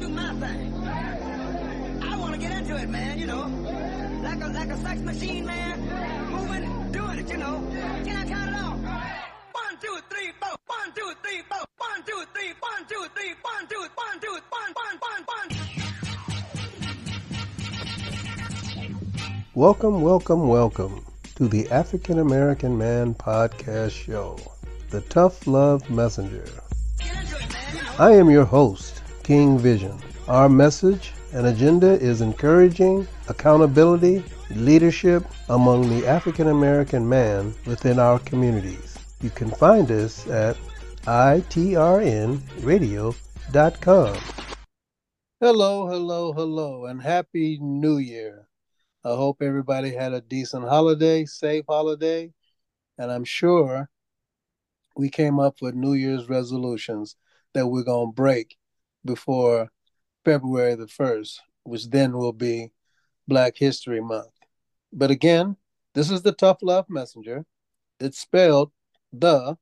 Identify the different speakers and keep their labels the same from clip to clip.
Speaker 1: do my thing. I want to get into it, man, you know. Like a, like a sex machine, man. Moving, doing it, you know. Can I count it off? One, two, three, four. One, two, three, four. One, two, three, one, two, three, one, two, one, two, one, one, one, one.
Speaker 2: Welcome, welcome, welcome to the African American Man Podcast Show, The Tuff Luv Messenger. I am your host, King Vihzen. Our message and agenda is encouraging accountability, leadership among the African American man within our communities. You can find us at itrnradio.com. Hello, hello, hello, and Happy New Year. I hope everybody had a decent holiday, safe holiday, and I'm sure we came up with New Year's resolutions that we're going to break before February the 1st, which then will be Black History Month. But again, this is the Tuff Luv Messenger. It's spelled the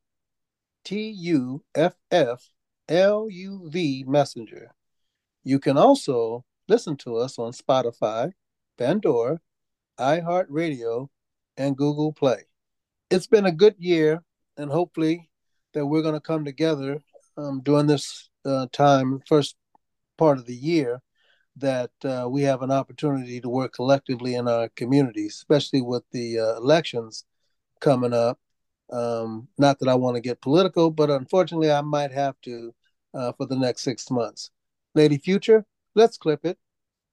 Speaker 2: T U F F L U V Messenger. You can also listen to us on Spotify, Pandora, iHeartRadio, and Google Play. It's been a good year, and hopefully that we're going to come together um, during this uh, time, first part of the year, that uh, we have an opportunity to work collectively in our communities, especially with the uh, elections coming up. Um, not that I want to get political, but unfortunately, I might have to uh, for the next six months. Lady Future, let's clip it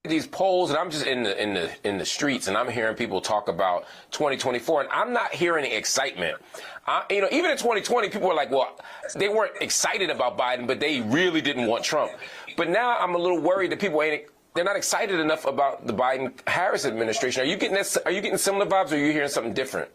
Speaker 3: these polls and I'm just in the in the in the streets and I'm hearing people talk about 2024 and I'm not hearing excitement. I, you know, even in 2020, people were like, well, they weren't excited about Biden, but they really didn't want Trump. But now I'm a little worried that people ain't they're not excited enough about the Biden Harris administration. Are you getting this, are you getting similar vibes or are you hearing something different?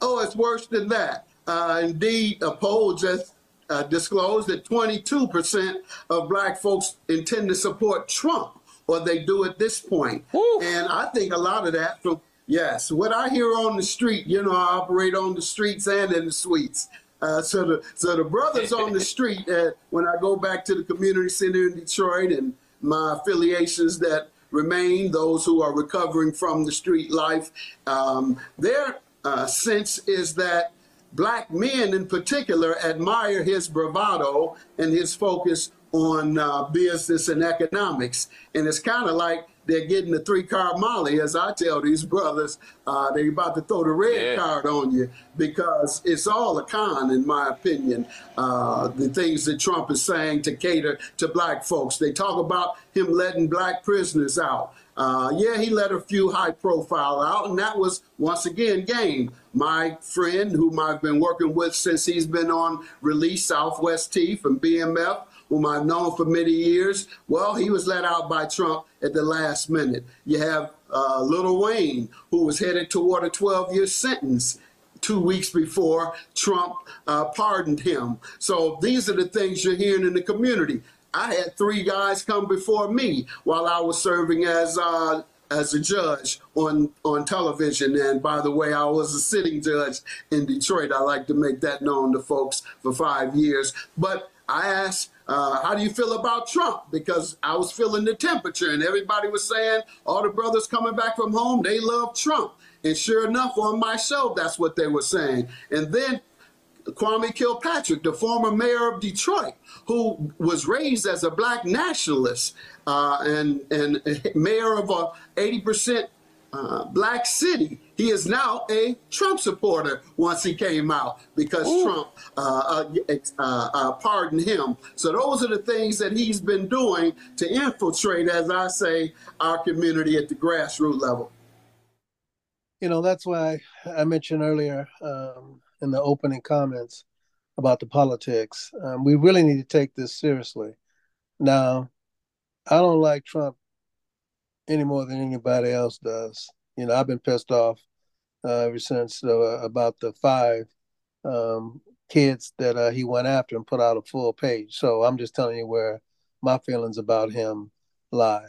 Speaker 4: Oh, it's worse than that. Uh, indeed, a poll just uh, disclosed that 22% of black folks intend to support Trump or they do at this point. And I think a lot of that from yes, what I hear on the street, you know, I operate on the streets and in the suites. Uh, so the so the brothers on the street, uh, when I go back to the community center in Detroit and my affiliations that remain, those who are recovering from the street life, um, their uh, sense is that black men in particular admire his bravado and his focus on uh, business and economics. And it's kind of like they're getting the three car molly, as I tell these brothers, uh, they're about to throw the red yeah. card on you because it's all a con, in my opinion. Uh, the things that Trump is saying to cater to black folks. They talk about him letting black prisoners out. Uh, yeah, he let a few high profile out, and that was once again game. My friend, whom I've been working with since he's been on release, Southwest T from BMF, whom I've known for many years, well, he was let out by Trump at the last minute. You have uh, Lil Wayne, who was headed toward a 12 year sentence two weeks before Trump uh, pardoned him. So these are the things you're hearing in the community. I had three guys come before me while I was serving as uh, as a judge on on television. And by the way, I was a sitting judge in Detroit. I like to make that known to folks for five years. But I asked uh, how do you feel about Trump? Because I was feeling the temperature, and everybody was saying all the brothers coming back from home, they love Trump. And sure enough, on my show, that's what they were saying. And then Kwame Kilpatrick, the former mayor of Detroit, who was raised as a black nationalist uh, and, and mayor of a 80% uh, black city. He is now a Trump supporter once he came out because Ooh. Trump uh, uh, uh, uh, pardoned him. So those are the things that he's been doing to infiltrate, as I say, our community at the grassroots level.
Speaker 2: You know, that's why I mentioned earlier um, in the opening comments about the politics. Um, we really need to take this seriously. Now, I don't like Trump any more than anybody else does. You know, I've been pissed off uh, ever since uh, about the five um, kids that uh, he went after and put out a full page. So I'm just telling you where my feelings about him lie.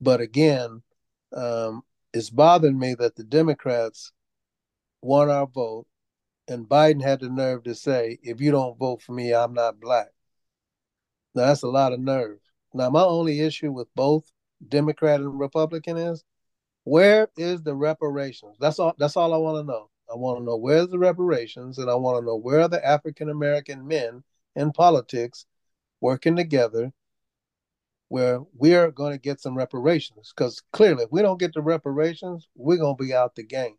Speaker 2: But again, um, it's bothering me that the Democrats want our vote, and Biden had the nerve to say, "If you don't vote for me, I'm not black." Now that's a lot of nerve. Now, my only issue with both Democrat and Republican is where is the reparations? That's all. That's all I want to know. I want to know where's the reparations, and I want to know where are the African American men in politics working together, where we're going to get some reparations. Because clearly, if we don't get the reparations, we're going to be out the game.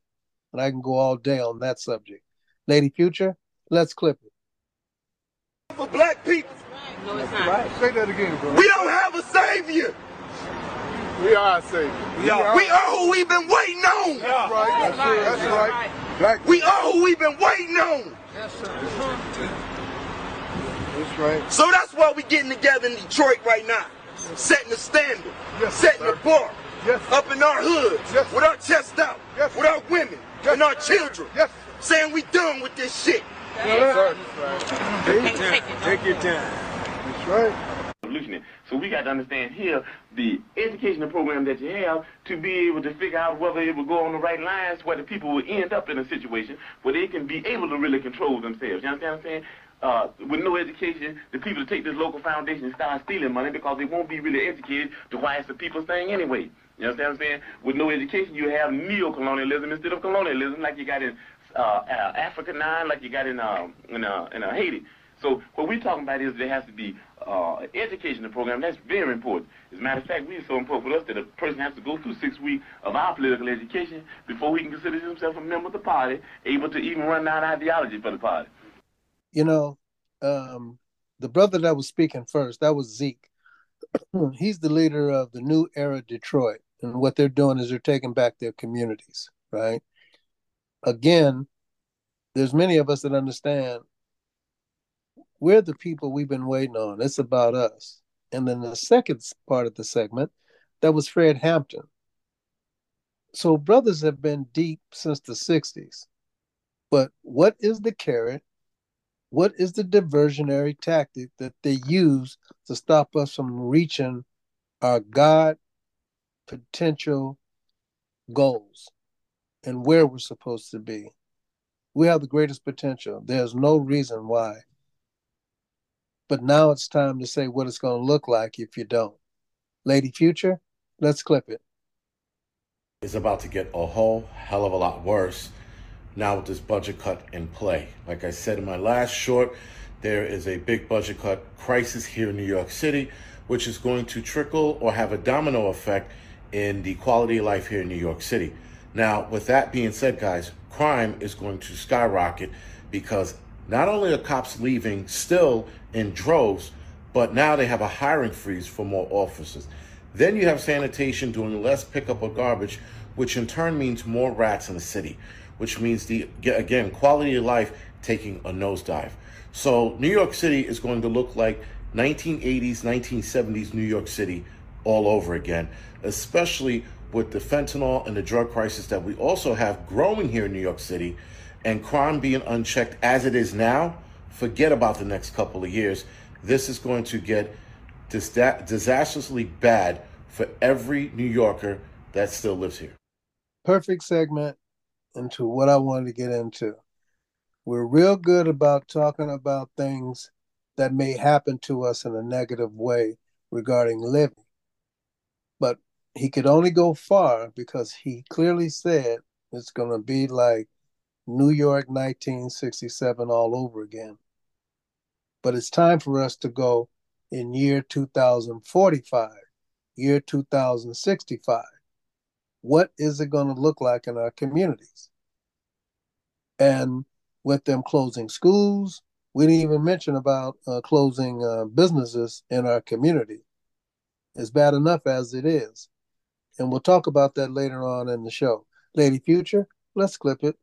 Speaker 2: And I can go all day on that subject. Lady Future, let's clip it.
Speaker 5: For black people.
Speaker 6: No, it's not.
Speaker 7: Right. Say that again, bro.
Speaker 5: We don't have a savior.
Speaker 7: We are a savior.
Speaker 5: We are, we are who we've been waiting on.
Speaker 7: That's right. That's, right. That's right. Black.
Speaker 5: We are who we've been waiting on.
Speaker 7: Yes, sir. That's right.
Speaker 5: So that's why we're getting together in Detroit right now, setting the standard,
Speaker 7: Yes,
Speaker 5: setting
Speaker 7: sir.
Speaker 5: the bar,
Speaker 7: Yes.
Speaker 5: up in our hoods,
Speaker 7: Yes.
Speaker 5: with our chest out,
Speaker 7: Yes.
Speaker 5: with our women
Speaker 7: Yes.
Speaker 5: and our children,
Speaker 7: Yes.
Speaker 5: saying we done with this shit.
Speaker 7: Yes, sir.
Speaker 6: Take your time.
Speaker 7: Take your time. That's right.
Speaker 8: Revolutionary. So we got to understand here the educational program that you have to be able to figure out whether it will go on the right lines, where the people will end up in a situation where they can be able to really control themselves. You understand what I'm saying? Uh, with no education, the people to take this local foundation and start stealing money because they won't be really educated to why it's the people's thing anyway. You understand what I'm saying? With no education, you have neo-colonialism instead of colonialism, like you got in uh, uh, Africa 9, like you got in uh, in, in uh, Haiti. So what we're talking about is there has to be uh, an educational program. That's very important. As a matter of fact, we are so important for us that a person has to go through six weeks of our political education before he can consider himself a member of the party, able to even run down ideology for the party.
Speaker 2: You know, um, the brother that was speaking first, that was Zeke. He's the leader of the New Era Detroit. And what they're doing is they're taking back their communities, right? Again, there's many of us that understand we're the people we've been waiting on. It's about us. And then the second part of the segment, that was Fred Hampton. So brothers have been deep since the 60s. But what is the carrot? What is the diversionary tactic that they use to stop us from reaching our God potential goals and where we're supposed to be? We have the greatest potential. There's no reason why. But now it's time to say what it's going to look like if you don't. Lady Future, let's clip it. it.
Speaker 9: is about to get a whole hell of a lot worse now with this budget cut in play. Like I said in my last short, there is a big budget cut crisis here in New York City, which is going to trickle or have a domino effect in the quality of life here in New York City. Now, with that being said, guys, crime is going to skyrocket because not only are cops leaving still in droves, but now they have a hiring freeze for more officers. Then you have sanitation doing less pickup of garbage, which in turn means more rats in the city, which means the again quality of life taking a nosedive. So New York City is going to look like 1980s, 1970s New York City all over again, especially with the fentanyl and the drug crisis that we also have growing here in New York City and crime being unchecked as it is now. Forget about the next couple of years. This is going to get dis- disastrously bad for every New Yorker that still lives here.
Speaker 2: Perfect segment into what I wanted to get into. We're real good about talking about things that may happen to us in a negative way regarding living. But he could only go far because he clearly said it's going to be like New York 1967 all over again. But it's time for us to go in year 2045, year 2065. What is it going to look like in our communities? And with them closing schools, we didn't even mention about uh, closing uh, businesses in our community. It's bad enough as it is. And we'll talk about that later on in the show. Lady Future, let's clip it.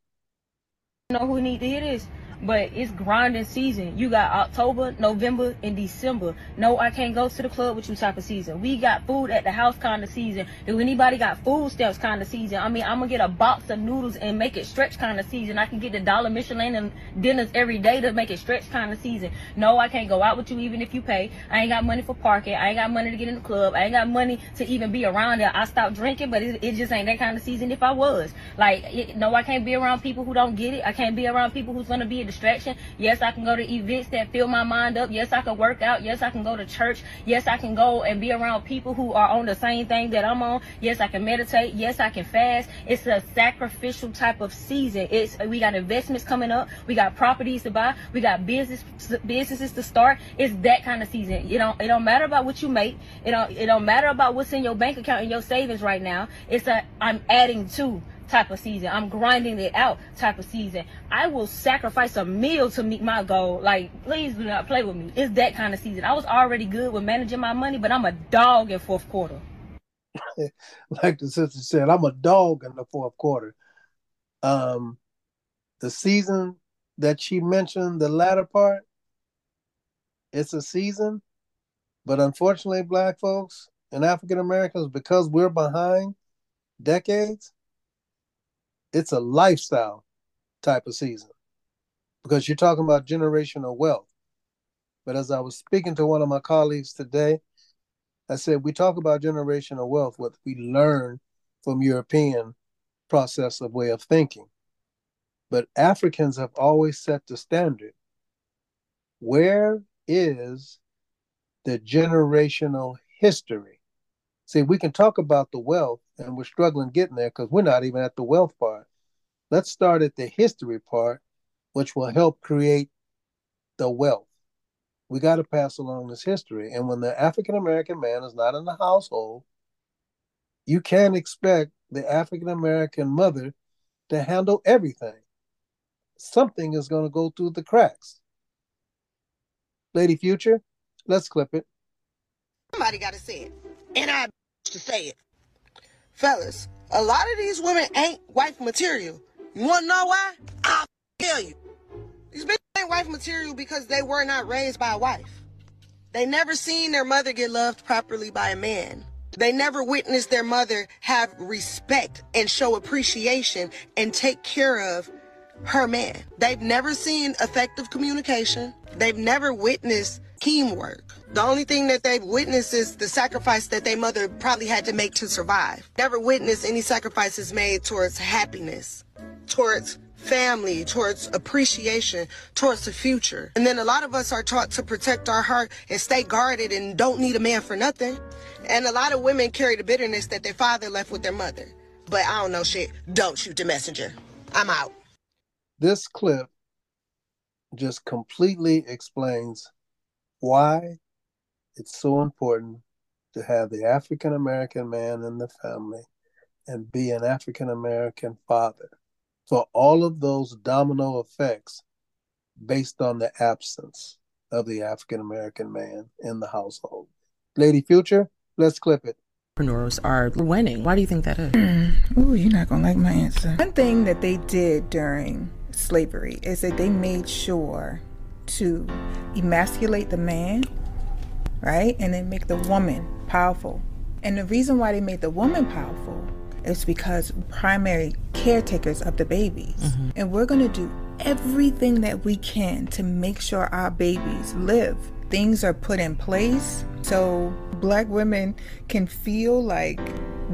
Speaker 6: Know who need to hear this, but it's grinding season. You got October, November, and December. No, I can't go to the club with you type of season. We got food at the house kind of season. If anybody got food stamps kind of season, I mean, I'm gonna get a box of noodles and make it stretch kind of season. I can get the dollar Michelina's dinners every day to make it stretch kind of season. No, I can't go out with you even if you pay. I ain't got money for parking. I ain't got money to get in the club. I ain't got money to even be around there. I stopped drinking, but it, it just ain't that kind of season if I was. Like, it, no, I can't be around people who don't get it. I can't be around people who's gonna be distraction. Yes, I can go to events that fill my mind up. Yes, I can work out. Yes, I can go to church. Yes, I can go and be around people who are on the same thing that I'm on. Yes, I can meditate. Yes, I can fast. It's a sacrificial type of season. It's we got investments coming up. We got properties to buy. We got business businesses to start. It's that kind of season. You know, it don't matter about what you make. It don't it don't matter about what's in your bank account and your savings right now. It's a I'm adding to type of season. I'm grinding it out type of season. I will sacrifice a meal to meet my goal. Like, please do not play with me. It's that kind of season. I was already good with managing my money, but I'm a dog in fourth quarter.
Speaker 2: like the sister said, I'm a dog in the fourth quarter. Um, the season that she mentioned, the latter part, it's a season, but unfortunately, black folks and African Americans, because we're behind decades, it's a lifestyle type of season because you're talking about generational wealth. But as I was speaking to one of my colleagues today, I said we talk about generational wealth, what we learn from European process of way of thinking. But Africans have always set the standard. Where is the generational history? See, we can talk about the wealth, and we're struggling getting there because we're not even at the wealth part. Let's start at the history part, which will help create the wealth. We got to pass along this history. And when the African American man is not in the household, you can't expect the African American mother to handle everything. Something is going to go through the cracks. Lady Future, let's clip it.
Speaker 10: Somebody got to say it. And I to say it. Fellas, a lot of these women ain't wife material. You wanna know why? I'll tell you. These bitches ain't wife material because they were not raised by a wife. They never seen their mother get loved properly by a man. They never witnessed their mother have respect and show appreciation and take care of her man. They've never seen effective communication. They've never witnessed teamwork. The only thing that they've witnessed is the sacrifice that their mother probably had to make to survive. Never witnessed any sacrifices made towards happiness, towards family, towards appreciation, towards the future. And then a lot of us are taught to protect our heart and stay guarded and don't need a man for nothing. And a lot of women carry the bitterness that their father left with their mother. But I don't know shit. Don't shoot the messenger. I'm out.
Speaker 2: This clip just completely explains why it's so important to have the African American man in the family and be an African American father for all of those domino effects based on the absence of the African American man in the household. Lady Future, let's clip it.
Speaker 11: Entrepreneurs are winning. Why do you think that is?
Speaker 12: Ooh, you're not gonna like my answer. One thing that they did during slavery is that they made sure to emasculate the man, right? And then make the woman powerful. And the reason why they made the woman powerful is because primary caretakers of the babies. Mm-hmm. And we're going to do everything that we can to make sure our babies live. Things are put in place so black women can feel like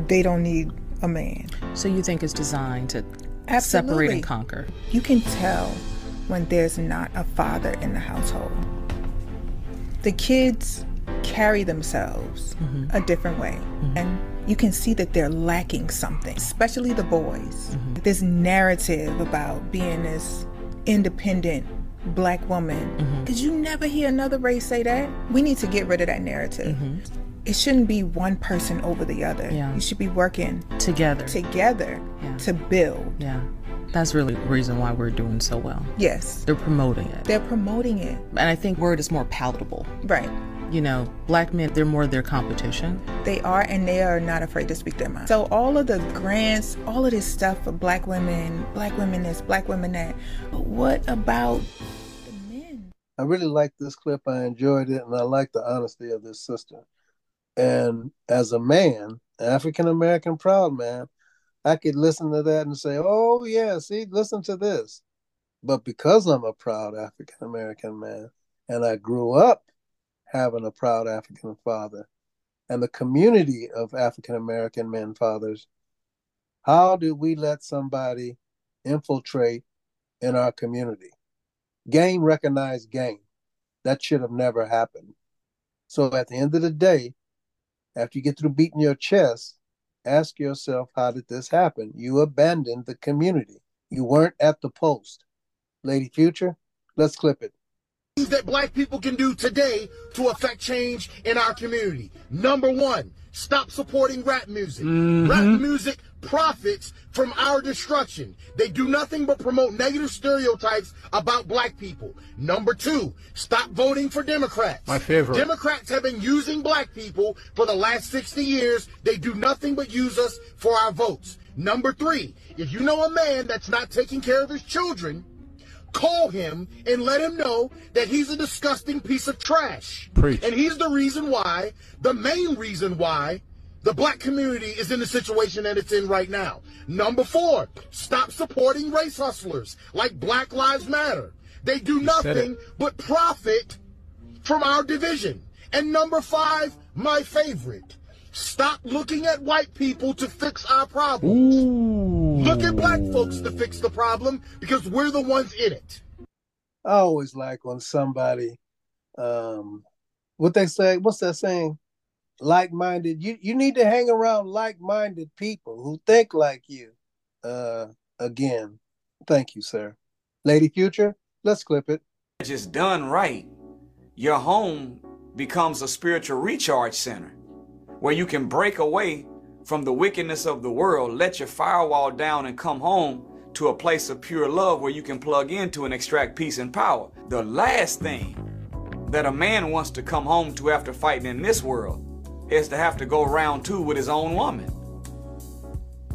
Speaker 12: they don't need a man.
Speaker 11: So you think it's designed to
Speaker 12: Absolutely.
Speaker 11: separate and conquer?
Speaker 12: You can tell when there's not a father in the household. The kids carry themselves mm-hmm. a different way. Mm-hmm. And you can see that they're lacking something, especially the boys. Mm-hmm. This narrative about being this independent black woman, because you never hear another race say that. We need to get rid of that narrative. It shouldn't be one person over the other.
Speaker 11: Yeah.
Speaker 12: You should be working
Speaker 11: together,
Speaker 12: together
Speaker 11: yeah.
Speaker 12: to build.
Speaker 11: Yeah. That's really the reason why we're doing so well.
Speaker 12: Yes.
Speaker 11: They're promoting it.
Speaker 12: They're promoting it.
Speaker 11: And I think word is more palatable.
Speaker 12: Right.
Speaker 11: You know, black men, they're more their competition.
Speaker 12: They are, and they are not afraid to speak their mind. So all of the grants, all of this stuff for black women, black women this, black women that. But what about the men?
Speaker 2: I really liked this clip. I enjoyed it, and I like the honesty of this sister. And as a man, African American proud man, I could listen to that and say, oh, yeah, see, listen to this. But because I'm a proud African American man and I grew up having a proud African father and the community of African American men fathers, how do we let somebody infiltrate in our community? Game recognized game. That should have never happened. So at the end of the day, after you get through beating your chest, ask yourself, how did this happen? You abandoned the community. You weren't at the post. Lady Future, let's clip it.
Speaker 13: Things that black people can do today to affect change in our community. Number one, stop supporting rap music.
Speaker 14: Mhm.
Speaker 13: Rap music profits from our destruction. They do nothing but promote negative stereotypes about black people. Number two, stop voting for Democrats.
Speaker 14: My favorite.
Speaker 13: Democrats have been using black people for the last 60 years. They do nothing but use us for our votes. Number three, if you know a man that's not taking care of his children, call him and let him know that he's a disgusting piece of trash.
Speaker 14: Preach.
Speaker 13: And he's the reason why, the main reason why, the black community is in the situation that it's in right now. Number four, stop supporting race hustlers like Black Lives Matter. They do
Speaker 14: said
Speaker 13: nothing but profit from our division. And number five, my favorite, stop looking at white people to fix our problems. Look at black folks to fix the problem because we're the ones in it.
Speaker 2: I always like when somebody, um, what they say, what's that saying? Like minded. You you need to hang around like minded people who think like you. Uh, again, thank you, sir. Lady Future, let's clip it.
Speaker 15: just done right, your home becomes a spiritual recharge center where you can break away from the wickedness of the world, let your firewall down, and come home to a place of pure love where you can plug into and extract peace and power. The last thing that a man wants to come home to after fighting in this world is to have to go round two with his own woman.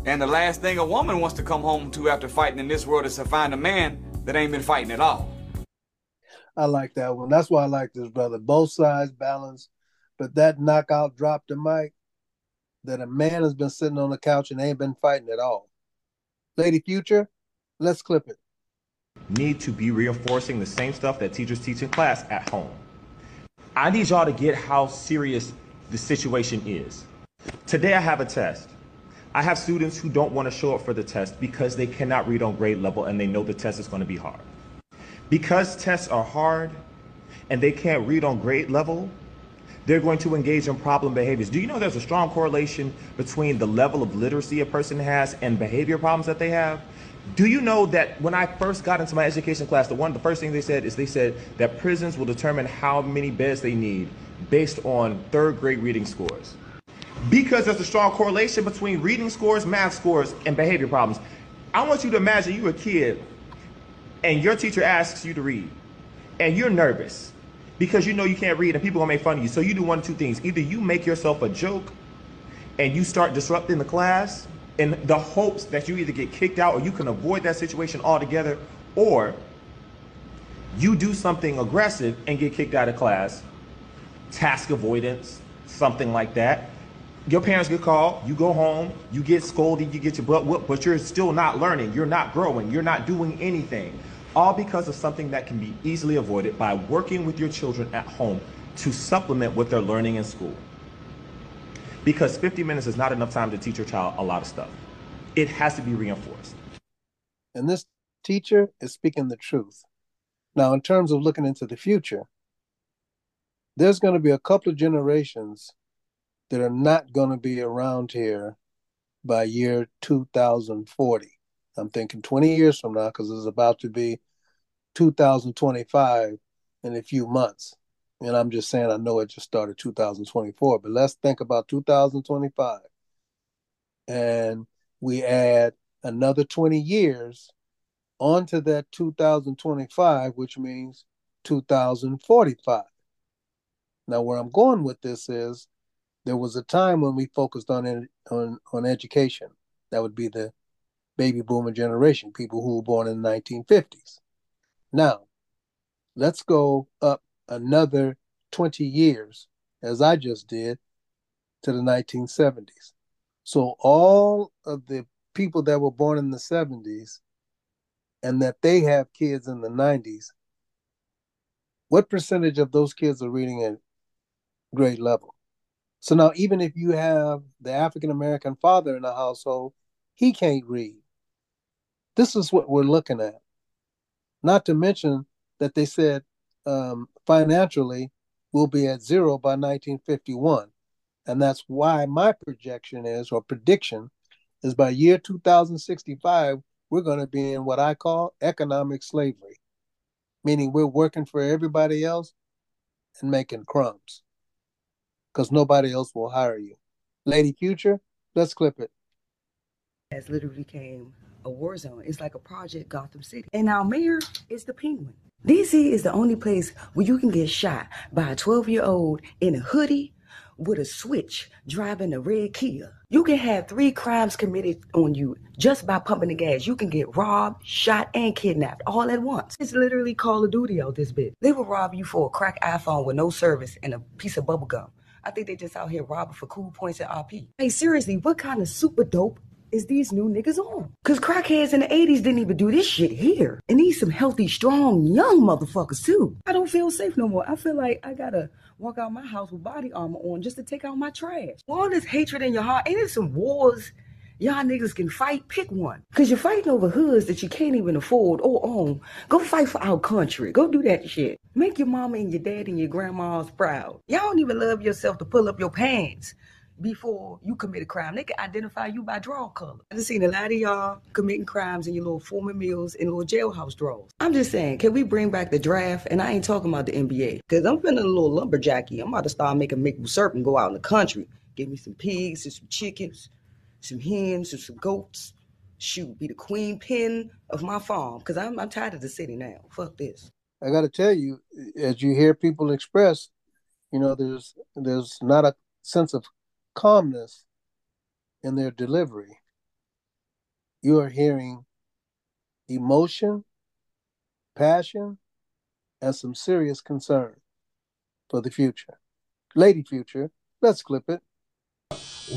Speaker 15: And the last thing a woman wants to come home to after fighting in this world is to find a man that ain't been fighting at all.
Speaker 2: I like that one. That's why I like this brother. Both sides balanced, but that knockout drop the mic that a man has been sitting on the couch and ain't been fighting at all. Lady Future, let's clip it.
Speaker 16: need to be reinforcing the same stuff that teachers teach in class at home. I need y'all to get how serious the situation is. Today I have a test. I have students who don't want to show up for the test because they cannot read on grade level and they know the test is going to be hard. Because tests are hard and they can't read on grade level, they're going to engage in problem behaviors. Do you know there's a strong correlation between the level of literacy a person has and behavior problems that they have? Do you know that when I first got into my education class, the one the first thing they said is they said that prisons will determine how many beds they need based on third grade reading scores. Because there's a strong correlation between reading scores, math scores, and behavior problems. I want you to imagine you're a kid and your teacher asks you to read and you're nervous because you know you can't read and people are gonna make fun of you. So you do one of two things. Either you make yourself a joke and you start disrupting the class in the hopes that you either get kicked out or you can avoid that situation altogether, or you do something aggressive and get kicked out of class, task avoidance, something like that. Your parents get called, you go home, you get scolded, you get your butt whooped, but you're still not learning, you're not growing, you're not doing anything. All because of something that can be easily avoided by working with your children at home to supplement what they're learning in school. Because 50 minutes is not enough time to teach your child a lot of stuff. It has to be reinforced.
Speaker 2: And this teacher is speaking the truth. Now, in terms of looking into the future, there's going to be a couple of generations that are not going to be around here by year 2040. I'm thinking 20 years from now because it's about to be 2025 in a few months. And I'm just saying, I know it just started 2024, but let's think about 2025. And we add another 20 years onto that 2025, which means 2045. Now, where I'm going with this is there was a time when we focused on on on education. That would be the baby boomer generation, people who were born in the 1950s. Now, let's go up another 20 years, as I just did, to the 1970s. So all of the people that were born in the 70s and that they have kids in the 90s, what percentage of those kids are reading at grade level? So now, even if you have the African American father in the household, he can't read. This is what we're looking at. Not to mention that they said um, financially will be at zero by 1951. And that's why my projection is, or prediction, is by year 2065, we're going to be in what I call economic slavery, meaning we're working for everybody else and making crumbs because nobody else will hire you. Lady Future, let's clip it.
Speaker 14: Has literally became a war zone. It's like a project Gotham City. And our mayor is the penguin. DC is the only place where you can get shot by a 12 year old in a hoodie with a switch driving a red Kia. You can have three crimes committed on you just by pumping the gas. You can get robbed, shot, and kidnapped all at once. It's literally Call of Duty out this bit. They will rob you for a crack iPhone with no service and a piece of bubble gum. I think they just out here robbing for cool points and RP. Hey, seriously, what kind of super dope is these new niggas on? Cause crackheads in the 80s didn't even do this shit here. And these some healthy, strong, young motherfuckers too. I don't feel safe no more. I feel like I gotta walk out my house with body armor on just to take out my trash. All this hatred in your heart, ain't it some wars y'all niggas can fight? Pick one. Cause you're fighting over hoods that you can't even afford or own. Go fight for our country. Go do that shit. Make your mama and your dad and your grandmas proud. Y'all don't even love yourself to pull up your pants before you commit a crime. They can identify you by draw color. I've seen a lot of y'all committing crimes in your little Forman Mills and little jailhouse drawers. I'm just saying, can we bring back the draft? And I ain't talking about the NBA. Because I'm feeling a little lumberjacky. I'm about to start making maple syrup and go out in the country. Give me some pigs and some chickens, some hens and some goats. Shoot, be the queen pin of my farm. Because I'm, I'm tired of the city now. Fuck this.
Speaker 2: I got to tell you, as you hear people express, you know, there's there's not a sense of calmness in their delivery. You are hearing emotion, passion, and some serious concern for the future. Lady Future, let's clip it.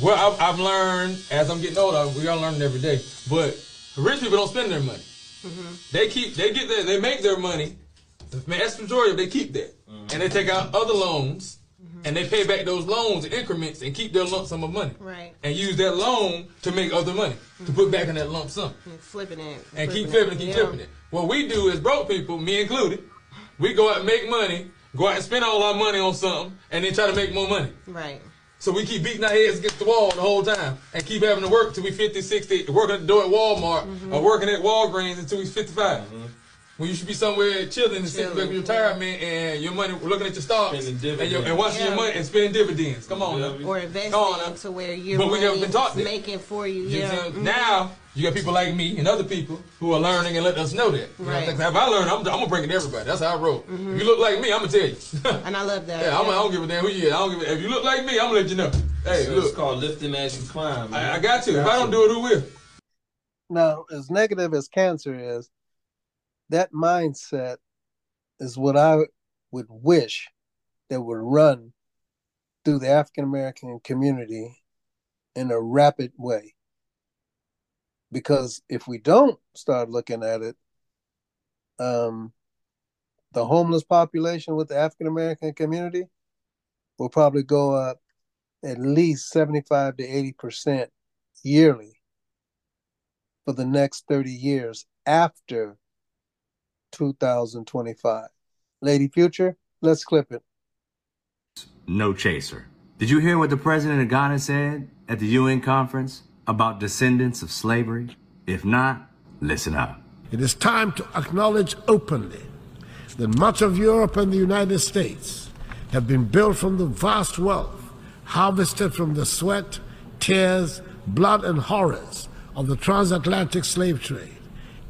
Speaker 17: Well, I've, I've learned as I'm getting older, we are learning every day. But rich people don't spend their money. Mm-hmm. They keep, they get their, they make their money. The vast majority of they keep that, mm-hmm. and they take out other loans and they pay back those loans in increments and keep their lump sum of money.
Speaker 18: Right.
Speaker 17: And use that loan to make other money mm-hmm. to put back in that lump sum.
Speaker 18: And flipping it.
Speaker 17: And flipping keep flipping it, keep yeah. flipping it. What we do is broke people, me included, we go out and make money, go out and spend all our money on something, and then try to make more money.
Speaker 18: Right.
Speaker 17: So we keep beating our heads against the wall the whole time and keep having to work till we 50, 60, working at the door at Walmart mm-hmm. or working at Walgreens until we 55. Mm-hmm. When you should be somewhere chilling and sitting back with retirement and your money, looking at your stocks and, your, and watching yeah. your money and spending dividends. Come on now.
Speaker 18: Or investing on, to where you're
Speaker 17: but we never been taught that.
Speaker 18: making for you. you yeah.
Speaker 17: Mm-hmm. Now you got people like me and other people who are learning and let us know that. You right. Know, if I learn, I'm, I'm gonna bring it to everybody. That's how I roll. Mm-hmm. If you look like me, I'm gonna tell you.
Speaker 18: and I love that.
Speaker 17: Yeah, yeah. I'm, I do not give a damn who you is. I don't give a, if you look like me, I'm gonna let you know. Hey,
Speaker 19: so
Speaker 17: look.
Speaker 19: It's called lifting as you climb.
Speaker 17: I, I, got you. Got if I don't do it, who will?
Speaker 2: Now, as negative as cancer is, that mindset is what I would wish that would run through the African American community in a rapid way. Because if we don't start looking at it, um, the homeless population with the African American community will probably go up at least 75 to 80% yearly for the next 30 years after 2025. Lady Future, let's clip it.
Speaker 20: No chaser. Did you hear what the president of Ghana said at the UN conference about descendants of slavery? If not, listen up.
Speaker 21: It is time to acknowledge openly that much of Europe and the United States have been built from the vast wealth harvested from the sweat, tears, blood, and horrors of the transatlantic slave trade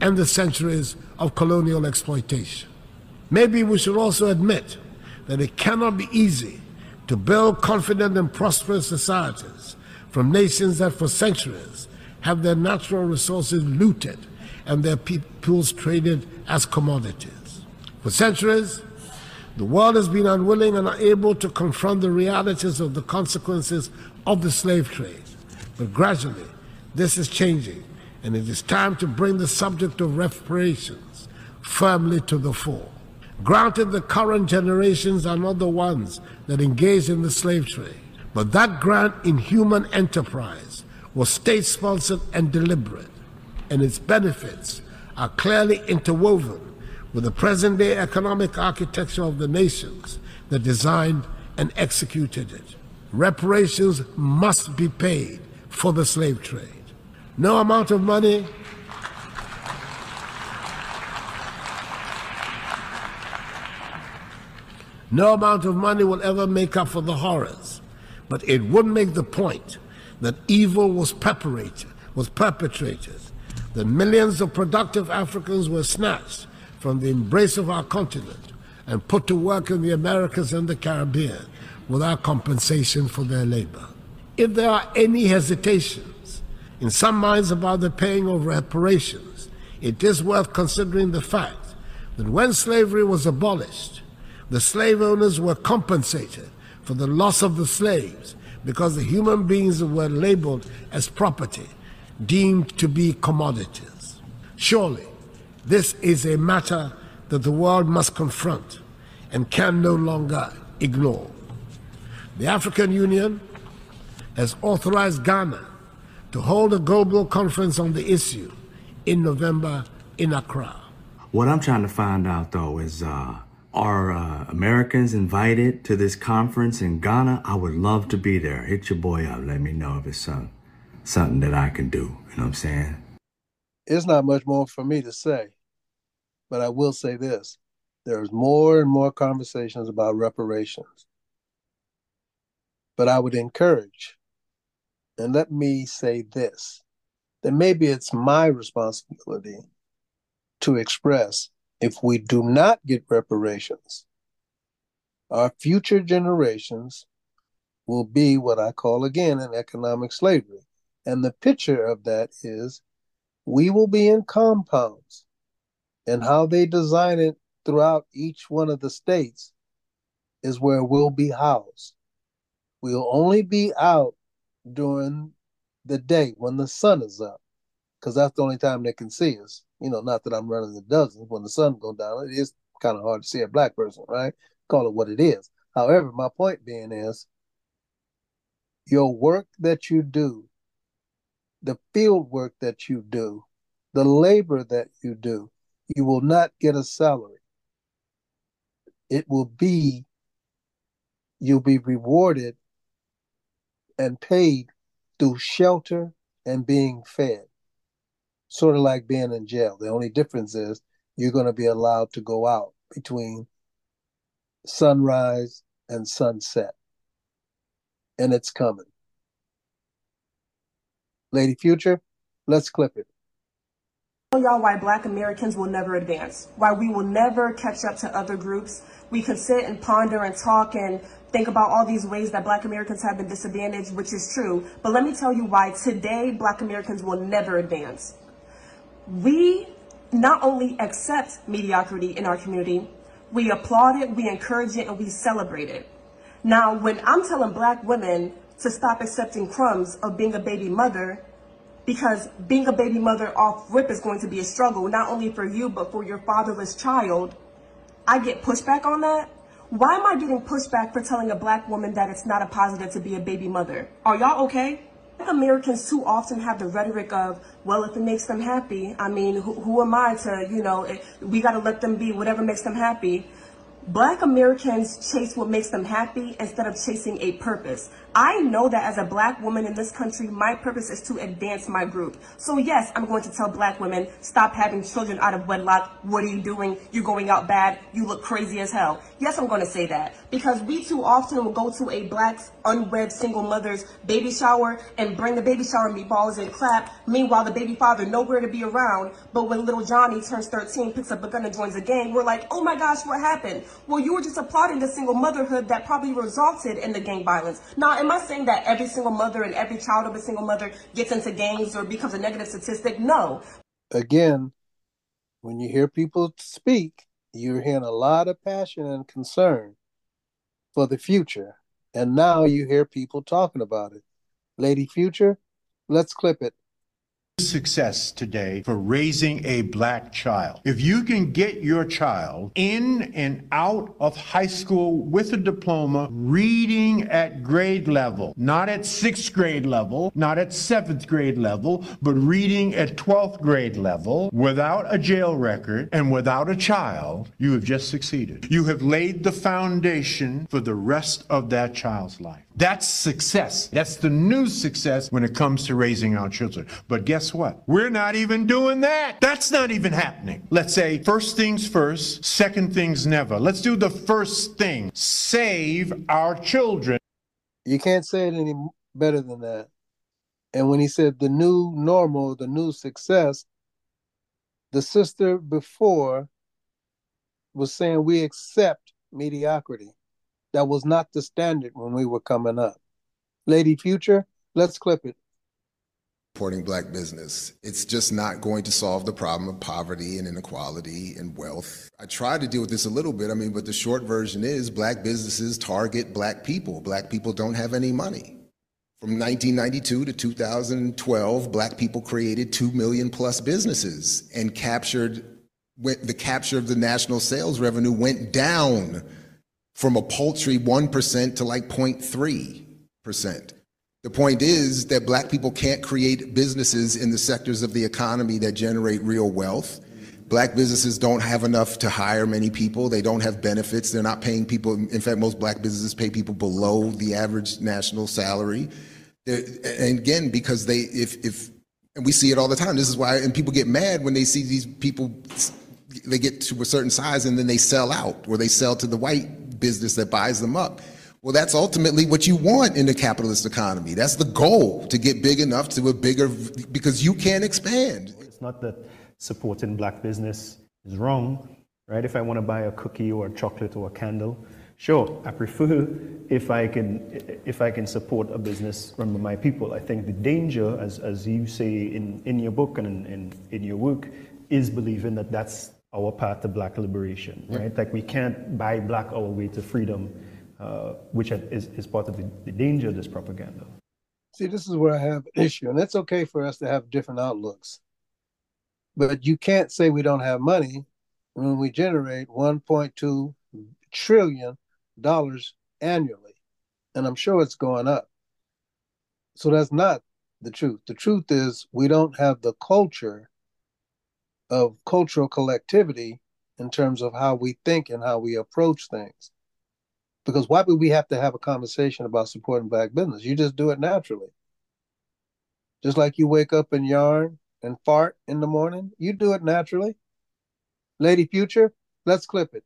Speaker 21: and the centuries of colonial exploitation. Maybe we should also admit that it cannot be easy to build confident and prosperous societies from nations that for centuries have their natural resources looted and their peoples traded as commodities. For centuries, the world has been unwilling and unable to confront the realities of the consequences of the slave trade. But gradually, this is changing and it is time to bring the subject of reparations firmly to the fore. Granted, the current generations are not the ones that engaged in the slave trade, but that grand inhuman enterprise was state sponsored and deliberate, and its benefits are clearly interwoven with the present day economic architecture of the nations that designed and executed it. Reparations must be paid for the slave trade. No amount of money No amount of money will ever make up for the horrors, but it would make the point that evil was perpetrated, was perpetrated, that millions of productive Africans were snatched from the embrace of our continent and put to work in the Americas and the Caribbean without compensation for their labor. If there are any hesitations in some minds about the paying of reparations, it is worth considering the fact that when slavery was abolished, the slave owners were compensated for the loss of the slaves because the human beings were labeled as property, deemed to be commodities. Surely, this is a matter that the world must confront and can no longer ignore. The African Union has authorized Ghana to hold a global conference on the issue in November in Accra.
Speaker 20: What I'm trying to find out though is uh, are uh, Americans invited to this conference in Ghana? I would love to be there. Hit your boy up. Let me know if it's some, something that I can do. You know what I'm saying?
Speaker 2: It's not much more for me to say, but I will say this. There's more and more conversations about reparations. But I would encourage, and let me say this, that maybe it's my responsibility to express if we do not get reparations, our future generations will be what I call again an economic slavery. And the picture of that is we will be in compounds and how they design it throughout each one of the states is where we'll be housed. We'll only be out during the day when the sun is up because that's the only time they can see us you know, not that I'm running the dozens. When the sun goes down, it is kind of hard to see a black person, right? Call it what it is. However, my point being is your work that you do, the field work that you do, the labor that you do, you will not get a salary. It will be, you'll be rewarded and paid through shelter and being fed sort of like being in jail. The only difference is you're going to be allowed to go out between sunrise and sunset. And it's coming. Lady Future, let's clip it.
Speaker 19: Tell y'all why black Americans will never advance, why we will never catch up to other groups. We can sit and ponder and talk and think about all these ways that black Americans have been disadvantaged, which is true. But let me tell you why today black Americans will never advance we not only accept mediocrity in our community, we applaud it, we encourage it, and we celebrate it. Now, when I'm telling black women to stop accepting crumbs of being a baby mother, because being a baby mother off rip is going to be a struggle, not only for you, but for your fatherless child, I get pushback on that. Why am I getting pushback for telling a black woman that it's not a positive to be a baby mother? Are y'all okay? Americans too often have the rhetoric of, well, if it makes them happy, I mean, who, who am I to, you know, we got to let them be whatever makes them happy. Black Americans chase what makes them happy instead of chasing a purpose. I know that as a black woman in this country, my purpose is to advance my group. So yes, I'm going to tell black women, stop having children out of wedlock. What are you doing? You're going out bad. You look crazy as hell. Yes, I'm going to say that because we too often will go to a black unwed single mother's baby shower and bring the baby shower meatballs and clap. Meanwhile, the baby father nowhere to be around. But when little Johnny turns 13, picks up a gun and joins a gang, we're like, oh my gosh, what happened? Well, you were just applauding the single motherhood that probably resulted in the gang violence. Now, am I saying that every single mother and every child of a single mother gets into gangs or becomes a negative statistic? No.
Speaker 2: Again, when you hear people speak, you're hearing a lot of passion and concern for the future. And now you hear people talking about it. Lady Future, let's clip it.
Speaker 22: Success today for raising a black child. If you can get your child in and out of high school with a diploma, reading at grade level, not at sixth grade level, not at seventh grade level, but reading at 12th grade level without a jail record and without a child, you have just succeeded. You have laid the foundation for the rest of that child's life. That's success. That's the new success when it comes to raising our children. But guess what? We're not even doing that. That's not even happening. Let's say first things first, second things never. Let's do the first thing save our children.
Speaker 2: You can't say it any better than that. And when he said the new normal, the new success, the sister before was saying we accept mediocrity. That was not the standard when we were coming up. Lady Future, let's clip it.
Speaker 23: supporting black business. It's just not going to solve the problem of poverty and inequality and wealth. I tried to deal with this a little bit, I mean, but the short version is black businesses target black people. Black people don't have any money. From 1992 to 2012, black people created 2 million plus businesses and captured the capture of the national sales revenue went down from a paltry 1% to like 0.3%. The point is that black people can't create businesses in the sectors of the economy that generate real wealth. Black businesses don't have enough to hire many people. They don't have benefits. They're not paying people. In fact, most black businesses pay people below the average national salary. And again, because they, if, if, and we see it all the time. This is why, and people get mad when they see these people, they get to a certain size and then they sell out or they sell to the white business that buys them up. Well, that's ultimately what you want in the capitalist economy. That's the goal to get big enough to a bigger, because you can't expand.
Speaker 24: It's not that supporting black business is wrong, right? If I want to buy a cookie or a chocolate or a candle, sure, I prefer if I can if I can support a business run by my people. I think the danger, as, as you say in, in your book and in, in, in your work, is believing that that's our path to black liberation,
Speaker 2: Yeah.
Speaker 24: right? Like we can't buy black our way to freedom, uh, which is, is part of the, the danger of this propaganda.
Speaker 2: See, this is where I have an issue, and it's okay for us to have different outlooks. But you can't say we don't have money when we generate 1.2 trillion dollars annually, and I'm sure it's going up. So that's not the truth. The truth is we don't have the culture of cultural collectivity in terms of how we think and how we approach things. Because why would we have to have a conversation about supporting black business? You just do it naturally. Just like you wake up and yarn and fart in the morning, you do it naturally. Lady Future, let's clip it.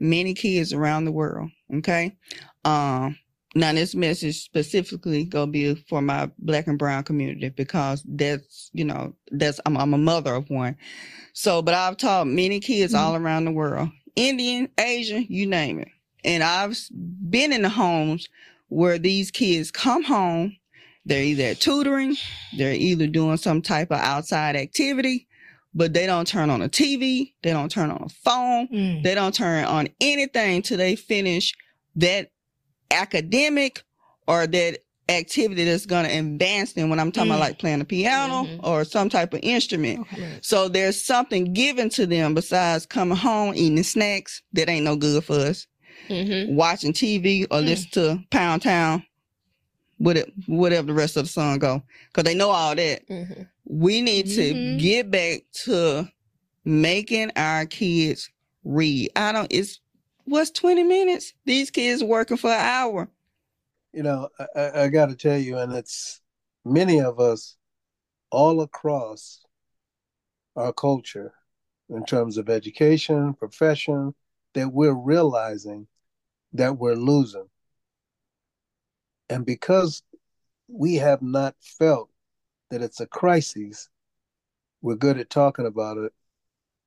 Speaker 25: many kids around the world. Okay. Um, now this message specifically gonna be for my black and brown community because that's you know that's I'm, I'm a mother of one. So, but I've taught many kids mm-hmm. all around the world, Indian, Asian, you name it, and I've been in the homes where these kids come home. They're either tutoring, they're either doing some type of outside activity, but they don't turn on a TV, they don't turn on a phone, mm. they don't turn on anything till they finish that academic or that activity that's going to advance them when I'm talking
Speaker 26: Mm.
Speaker 25: about like playing the piano or some type of instrument. So there's something given to them besides coming home, eating snacks that ain't no good for us, watching TV or listen to Pound Town, whatever, whatever the rest of the song go. Cause they know all that. We need to
Speaker 26: Mhm.
Speaker 25: get back to making our kids read. I don't, it's, what's 20 minutes? These kids working for an hour.
Speaker 2: You know, I, I, I got to tell you, and it's many of us all across our culture in terms of education, profession, that we're realizing that we're losing. And because we have not felt that it's a crisis, we're good at talking about it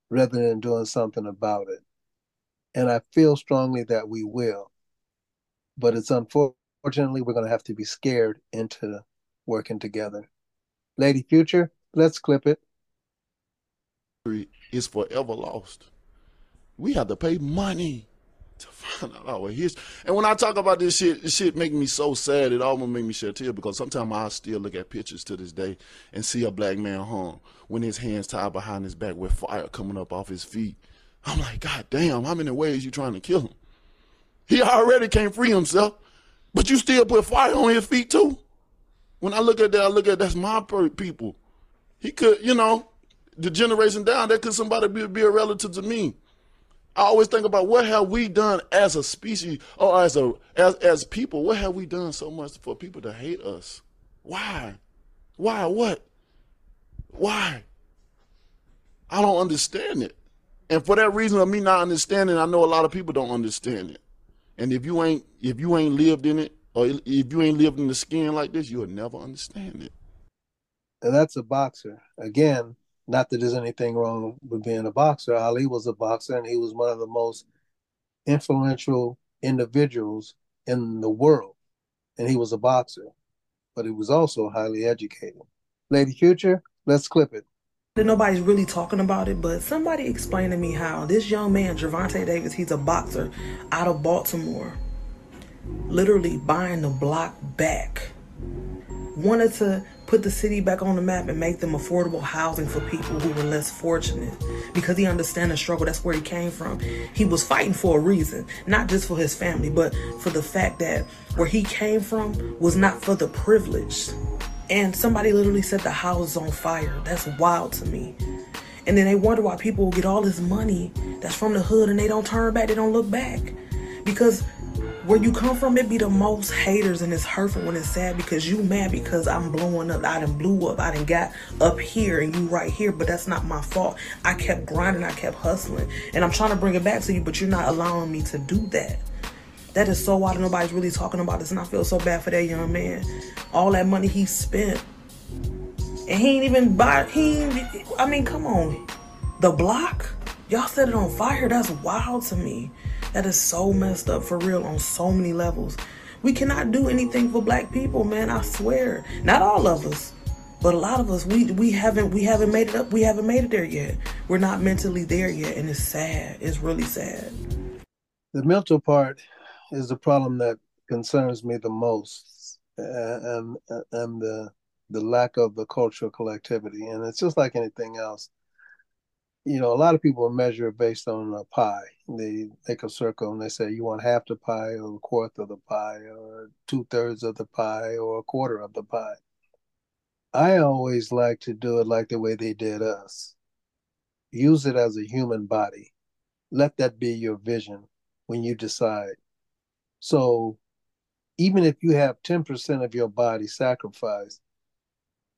Speaker 2: rather than doing something about it. And I feel strongly that we will. But it's unfortunately, we're going to have to be scared into working together. Lady Future, let's clip it.
Speaker 27: is forever lost. We have to pay money
Speaker 28: to find out our history. And when I talk about this shit, this shit make me so sad. It almost make me shed tears because sometimes I still look at pictures to this day and see a black man hung with his hands tied behind his back with fire coming up off his feet. I'm like, God damn, how many ways you trying to kill him? He already can't free himself, but you still put fire on his feet too. When I look at that, I look at that's my people. He could, you know, the generation down, that could somebody be, be a relative to me. I always think about what have we done as a species or as a as as people. What have we done so much for people to hate us? Why? Why? What? Why? I don't understand it. And for that reason of me not understanding, I know a lot of people don't understand it. And if you ain't if you ain't lived in it, or if you ain't lived in the skin like this, you'll never understand it.
Speaker 2: And that's a boxer. Again, not that there's anything wrong with being a boxer. Ali was a boxer and he was one of the most influential individuals in the world. And he was a boxer, but he was also highly educated. Lady Future, let's clip it.
Speaker 29: Nobody's really talking about it, but somebody explained to me how this young man, Gervonta Davis, he's a boxer out of Baltimore, literally buying the block back, wanted to put the city back on the map and make them affordable housing for people who were less fortunate because he understands the struggle. That's where he came from. He was fighting for a reason, not just for his family, but for the fact that where he came from was not for the privileged. And somebody literally set the houses on fire. That's wild to me. And then they wonder why people get all this money that's from the hood and they don't turn back, they don't look back. Because where you come from, it be the most haters and it's hurtful when it's sad because you mad because I'm blowing up. I done blew up. I done got up here and you right here, but that's not my fault. I kept grinding, I kept hustling. And I'm trying to bring it back to you, but you're not allowing me to do that. That is so wild nobody's really talking about this, and I feel so bad for that young man. All that money he spent. And he ain't even buy he I mean, come on. The block? Y'all set it on fire. That's wild to me. That is so messed up for real on so many levels. We cannot do anything for black people, man. I swear. Not all of us, but a lot of us. We we haven't we haven't made it up. We haven't made it there yet. We're not mentally there yet, and it's sad. It's really sad.
Speaker 2: The mental part is the problem that concerns me the most, uh, and uh, and the the lack of the cultural collectivity. And it's just like anything else. You know, a lot of people measure based on a pie. They make a circle and they say you want half the pie or a quarter of the pie or two thirds of the pie or a quarter of the pie. I always like to do it like the way they did us. Use it as a human body. Let that be your vision when you decide. So even if you have 10% of your body sacrificed,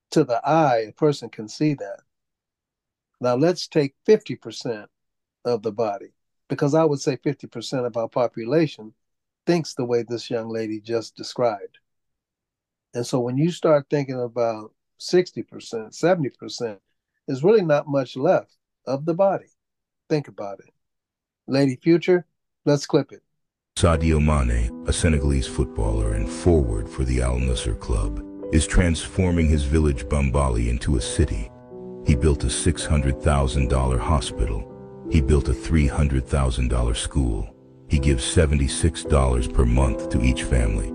Speaker 2: to the eye, a person can see that. Now let's take 50% of the body, because I would say 50% of our population thinks the way this young lady just described. And so when you start thinking about 60%, 70%, there's really not much left of the body. Think about it. Lady Future, let's clip it.
Speaker 30: Sadio Mane, a Senegalese footballer and forward for the Al Nassr club, is transforming his village Bambali into a city. He built a $600,000 hospital. He built a $300,000 school. He gives $76 per month to each family.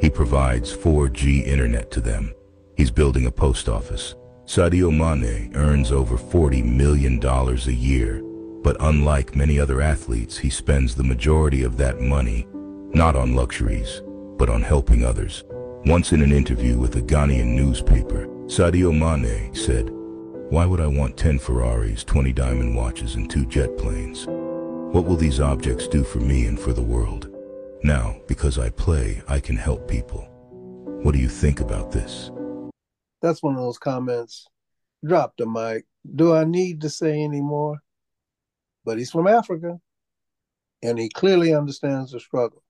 Speaker 30: He provides 4G internet to them. He's building a post office. Sadio Mane earns over $40 million a year, but unlike many other athletes, he spends the majority of that money not on luxuries, but on helping others. Once in an interview with a Ghanaian newspaper, Sadio Mane said, Why would I want 10 Ferraris, 20 diamond watches, and two jet planes? What will these objects do for me and for the world? Now, because I play, I can help people. What do you think about this?
Speaker 2: That's one of those comments. Drop the mic. Do I need to say any more? But he's from Africa, and he clearly understands the struggle.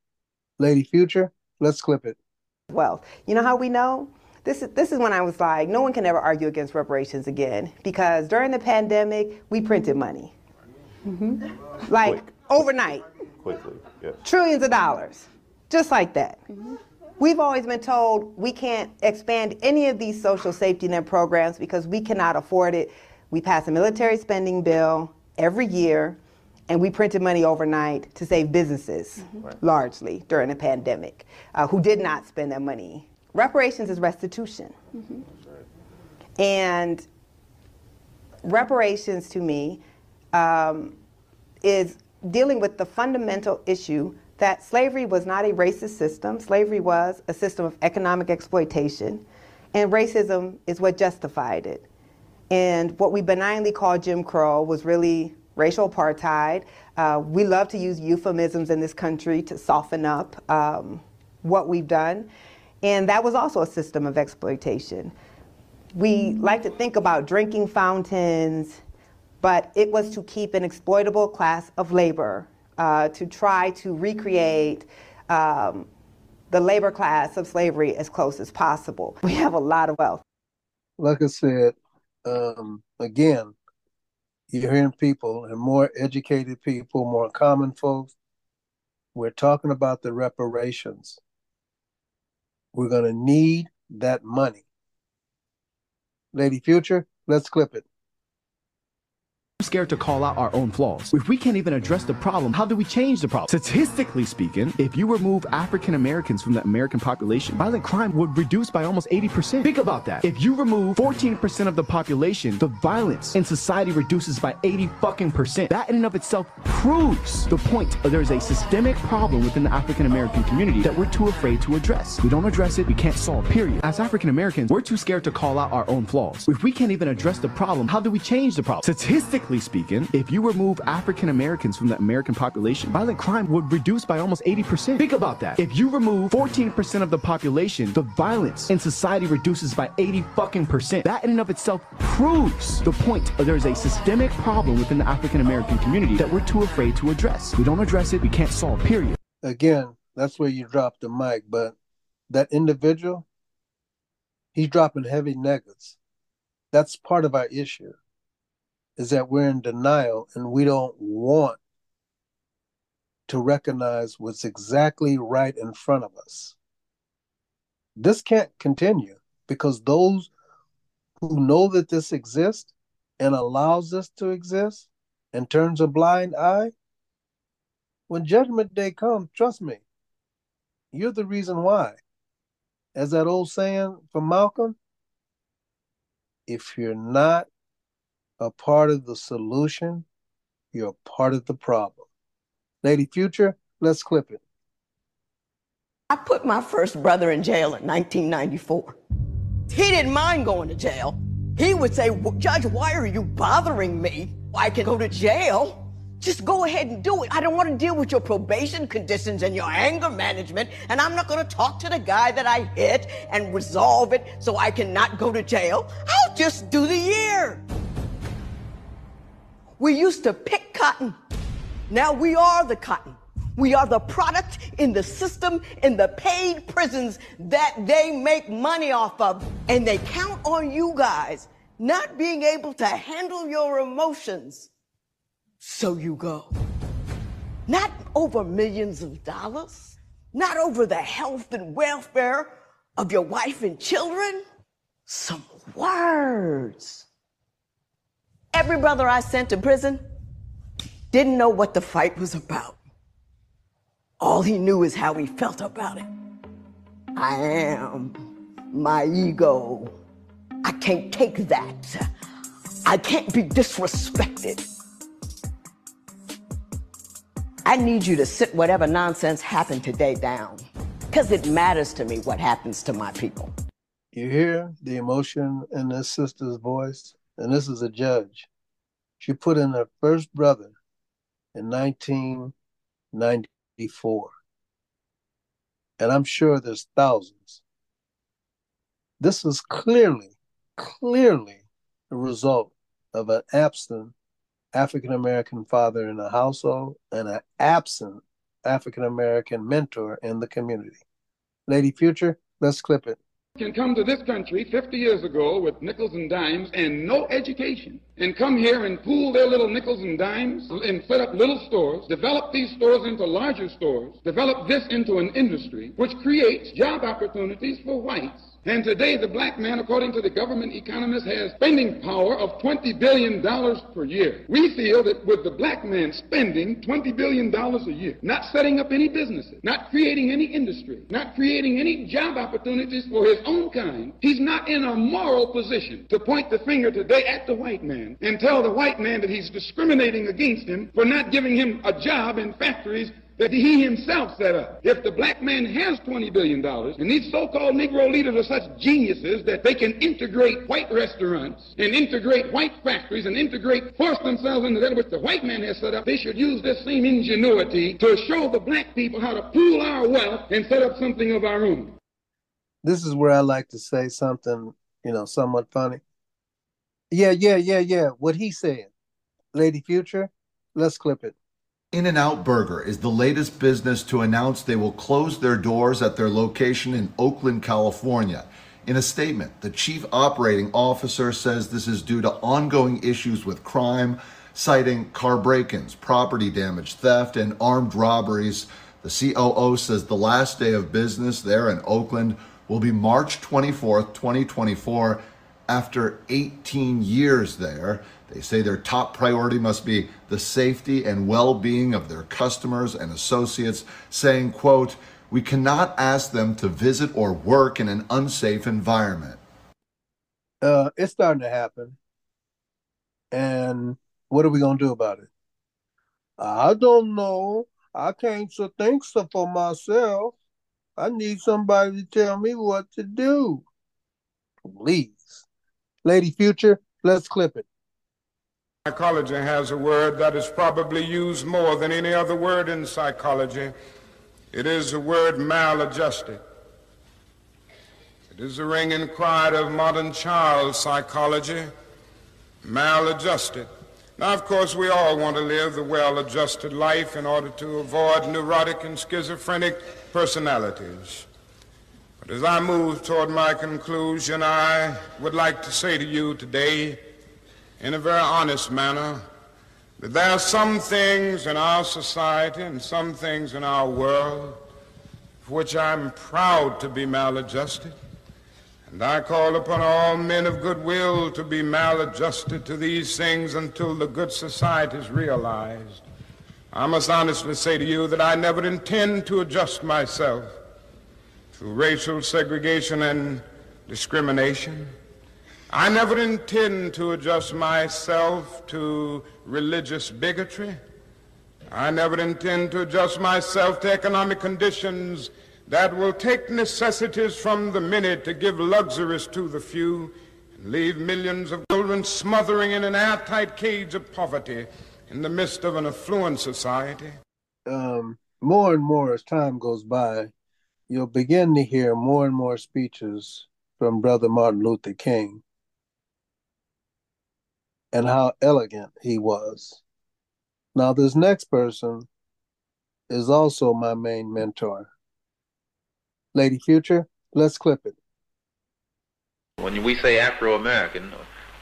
Speaker 2: Lady Future, let's clip it
Speaker 31: wealth. You know how we know? This is, this is when I was like, no one can ever argue against reparations again because during the pandemic, we printed money. Mm-hmm. Like Quick. overnight.
Speaker 26: Quickly, yeah.
Speaker 31: Trillions of dollars. Just like that. Mm-hmm. We've always been told we can't expand any of these social safety net programs because we cannot afford it. We pass a military spending bill every year And we printed money overnight to save businesses, largely during the pandemic, uh, who did not spend their money. Reparations is restitution. And reparations to me um, is dealing with the fundamental issue that slavery was not a racist system. Slavery was a system of economic exploitation, and racism is what justified it. And what we benignly call Jim Crow was really racial apartheid. Uh, we love to use euphemisms in this country to soften up um, what we've done. And that was also a system of exploitation. We like to think about drinking fountains, but it was to keep an exploitable class of labor, uh, to try to recreate um, the labor class of slavery as close as possible. We have a lot of wealth.
Speaker 2: Like I said, um, again, you're hearing people and more educated people, more common folks. We're talking about the reparations. We're going to need that money. Lady Future, let's clip it.
Speaker 32: Scared to call out our own flaws. If we can't even address the problem, how do we change the problem? Statistically speaking, if you remove African Americans from the American population, violent crime would reduce by almost 80%. Think about that. If you remove 14% of the population, the violence in society reduces by 80 fucking percent. That in and of itself proves the point. There's a systemic problem within the African American community that we're too afraid to address. We don't address it, we can't solve, period. As African Americans, we're too scared to call out our own flaws. If we can't even address the problem, how do we change the problem? Statistically speaking, if you remove African Americans from the American population, violent crime would reduce by almost 80%. Think about that. If you remove 14% of the population, the violence in society reduces by 80 fucking percent. That in and of itself proves the point. There's a systemic problem within the African American community that we're too afraid to address. We don't address it, we can't solve, period.
Speaker 2: Again, that's where you drop the mic, but that individual, he's dropping heavy negatives. That's part of our issue, is that we're in denial and we don't want to recognize what's exactly right in front of us. This can't continue because those who know that this exists and allows this to exist and turns a blind eye, when judgment day comes, trust me, you're the reason why. As that old saying from Malcolm, if you're not a part of the solution, you're part of the problem. Lady Future, let's clip it.
Speaker 33: I put my first brother in jail in 1994. He didn't mind going to jail. He would say, Judge, why are you bothering me? I can go to jail. Just go ahead and do it. I don't want to deal with your probation conditions and your anger management. And I'm not going to talk to the guy that I hit and resolve it so I cannot go to jail. I'll just do the year. We used to pick cotton. Now we are the cotton. We are the product in the system, in the paid prisons that they make money off of. And they count on you guys not being able to handle your emotions. So you go. Not over millions of dollars, not over the health and welfare of your wife and children. Some words. Every brother I sent to prison didn't know what the fight was about. All he knew is how he felt about it. I am my ego. I can't take that. I can't be disrespected. I need you to sit whatever nonsense happened today down because it matters to me what happens to my people.
Speaker 2: You hear the emotion in this sister's voice? And this is a judge. She put in her first brother in 1994. And I'm sure there's thousands. This is clearly, clearly the result of an absent African American father in the household and an absent African American mentor in the community. Lady Future, let's clip it.
Speaker 34: Can come to this country 50 years ago with nickels and dimes and no education, and come here and pool their little nickels and dimes and set up little stores, develop these stores into larger stores, develop this into an industry which creates job opportunities for whites And today, the black man, according to the government economist, has spending power of $20 billion per year. We feel that with the black man spending $20 billion a year, not setting up any businesses, not creating any industry, not creating any job opportunities for his own kind, he's not in a moral position to point the finger today at the white man and tell the white man that he's discriminating against him for not giving him a job in factories that he himself set up. Uh, if the black man has $20 billion, and these so-called Negro leaders are such geniuses that they can integrate white restaurants and integrate white factories and integrate, force themselves into that which the white man has set up, they should use this same ingenuity to show the black people how to pool our wealth and set up something of our own.
Speaker 2: This is where I like to say something, you know, somewhat funny. Yeah, yeah, yeah, yeah. What he said. Lady Future, let's clip it.
Speaker 35: In N Out Burger is the latest business to announce they will close their doors at their location in Oakland, California. In a statement, the chief operating officer says this is due to ongoing issues with crime, citing car break ins, property damage, theft, and armed robberies. The COO says the last day of business there in Oakland will be March 24th, 2024, after 18 years there. They say their top priority must be the safety and well-being of their customers and associates, saying, quote, we cannot ask them to visit or work in an unsafe environment.
Speaker 2: Uh, it's starting to happen. And what are we going to do about it? I don't know. I can't so think so for myself. I need somebody to tell me what to do. Please. Lady Future, let's clip it.
Speaker 36: Psychology has a word that is probably used more than any other word in psychology. It is the word maladjusted. It is the ringing cry of modern child psychology, maladjusted. Now, of course, we all want to live the well-adjusted life in order to avoid neurotic and schizophrenic personalities. But as I move toward my conclusion, I would like to say to you today, in a very honest manner that there are some things in our society and some things in our world for which I'm proud to be maladjusted. And I call upon all men of goodwill to be maladjusted to these things until the good society is realized. I must honestly say to you that I never intend to adjust myself to racial segregation and discrimination. I never intend to adjust myself to religious bigotry. I never intend to adjust myself to economic conditions that will take necessities from the many to give luxuries to the few and leave millions of children smothering in an airtight cage of poverty in the midst of an affluent society.
Speaker 2: Um, more and more as time goes by, you'll begin to hear more and more speeches from Brother Martin Luther King and how elegant he was. Now, this next person is also my main mentor. Lady Future, let's clip it.
Speaker 37: When we say Afro American,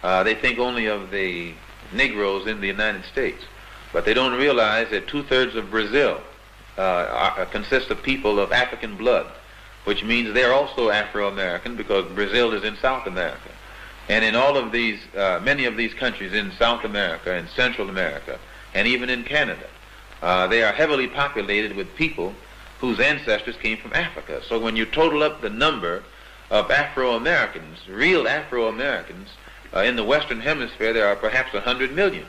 Speaker 37: uh, they think only of the Negroes in the United States, but they don't realize that two thirds of Brazil uh, are, consists of people of African blood, which means they're also Afro American because Brazil is in South America. And in all of these, uh, many of these countries in South America and Central America, and even in Canada, uh, they are heavily populated with people whose ancestors came from Africa. So when you total up the number of Afro-Americans, real Afro-Americans, uh, in the Western Hemisphere, there are perhaps 100 million.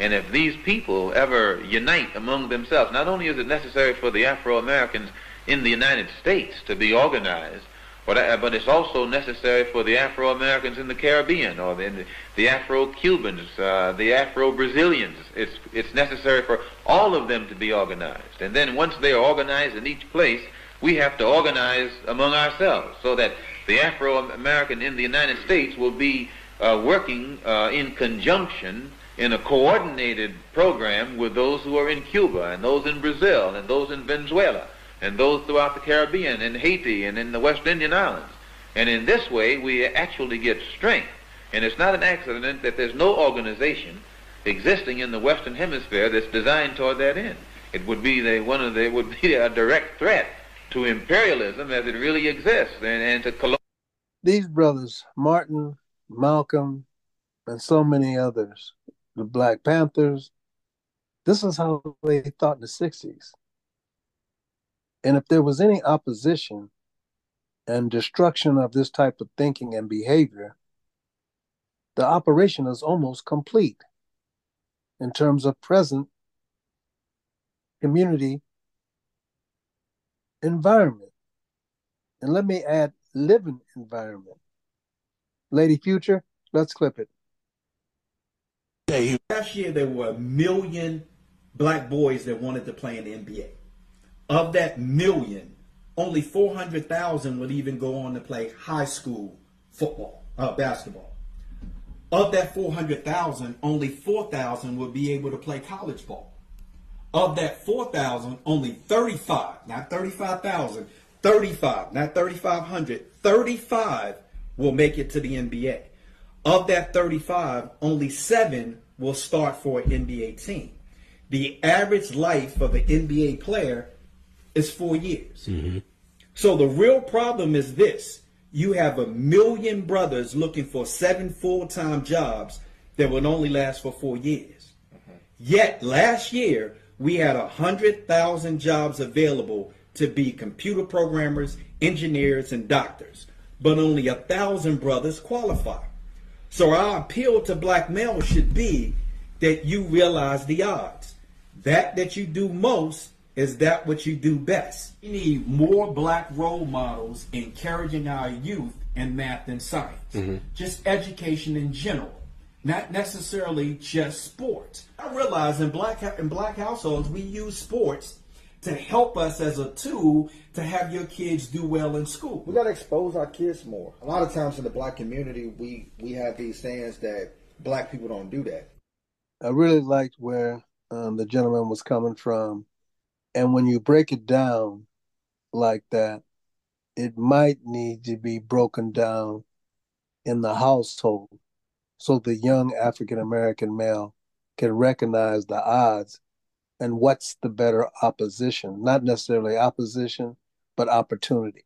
Speaker 37: And if these people ever unite among themselves, not only is it necessary for the Afro-Americans in the United States to be organized, but, it's also necessary for the Afro-Americans in the Caribbean or the, the Afro-Cubans, uh, the Afro-Brazilians. It's, it's necessary for all of them to be organized. And then once they are organized in each place, we have to organize among ourselves so that the Afro-American in the United States will be uh, working uh, in conjunction in a coordinated program with those who are in Cuba and those in Brazil and those in Venezuela and those throughout the Caribbean and Haiti and in the West Indian Islands. And in this way, we actually get strength. And it's not an accident that there's no organization existing in the Western Hemisphere that's designed toward that end. It would be the, one of the, would be a direct threat to imperialism as it really exists and, and to colonialism.
Speaker 2: These brothers, Martin, Malcolm, and so many others, the Black Panthers, this is how they thought in the 60s. And if there was any opposition and destruction of this type of thinking and behavior, the operation is almost complete in terms of present community environment. And let me add living environment. Lady Future, let's clip it.
Speaker 38: Last year, there were a million black boys that wanted to play in the NBA. Of that million, only 400,000 would even go on to play high school football, uh, basketball. Of that 400,000, only 4,000 would be able to play college ball. Of that 4,000, only 35, not 35,000, 35, not 3,500, 35 will make it to the NBA. Of that 35, only seven will start for an NBA team. The average life of an NBA player is four years. Mm-hmm. So the real problem is this you have a million brothers looking for seven full time jobs that would only last for four years. Mm-hmm. Yet last year, we had 100,000 jobs available to be computer programmers, engineers, and doctors, but only a thousand brothers qualify. So our appeal to black males should be that you realize the odds. That that you do most is that what you do best. We need more black role models encouraging our youth in math and science. Just education in general, not necessarily just sports. I realize in black in black households we use sports to help us as a tool to have your kids do well in school.
Speaker 39: We got to expose our kids more. A lot of times in the black community, we we have these sayings that black people don't do that.
Speaker 2: I really liked where um, the gentleman was coming from. And when you break it down like that, it might need to be broken down in the household so the young African American male can recognize the odds and what's the better opposition. Not necessarily opposition, but opportunity.